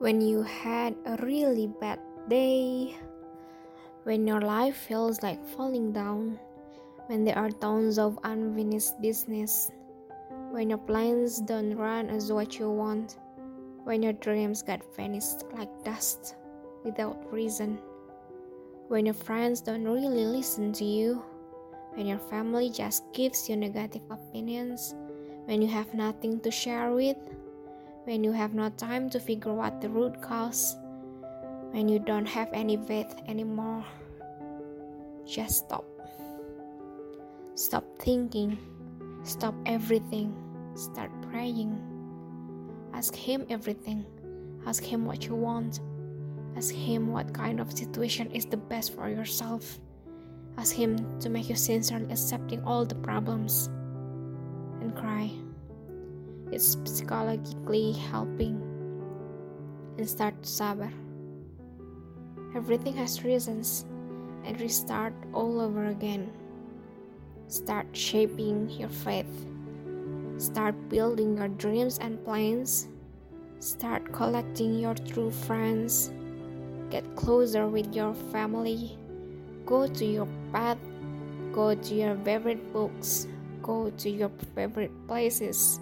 when you had a really bad day, when your life feels like falling down, when there are tons of unfinished business, when your plans don't run as what you want, when your dreams get vanished like dust without reason, when your friends don't really listen to you, when your family just gives you negative opinions, when you have nothing to share with when you have no time to figure out the root cause, when you don't have any faith anymore. Just stop. Stop thinking. Stop everything. Start praying. Ask Him everything. Ask Him what you want. Ask Him what kind of situation is the best for yourself. Ask Him to make you sincerely accepting all the problems. And cry. It's psychologically helping. And start to sabar. Everything has reasons and restart all over again. Start shaping your faith. Start building your dreams and plans. Start collecting your true friends. Get closer with your family. Go to your path. Go to your favorite books. Go to your favorite places.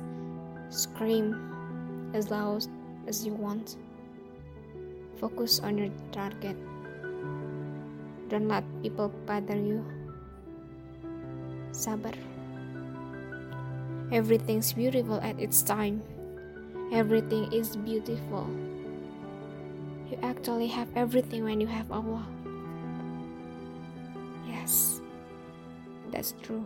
Scream as loud as you want. Focus on your target. Don't let people bother you. Sabar. Everything's beautiful at its time. Everything is beautiful. You actually have everything when you have Allah. Yes, that's true.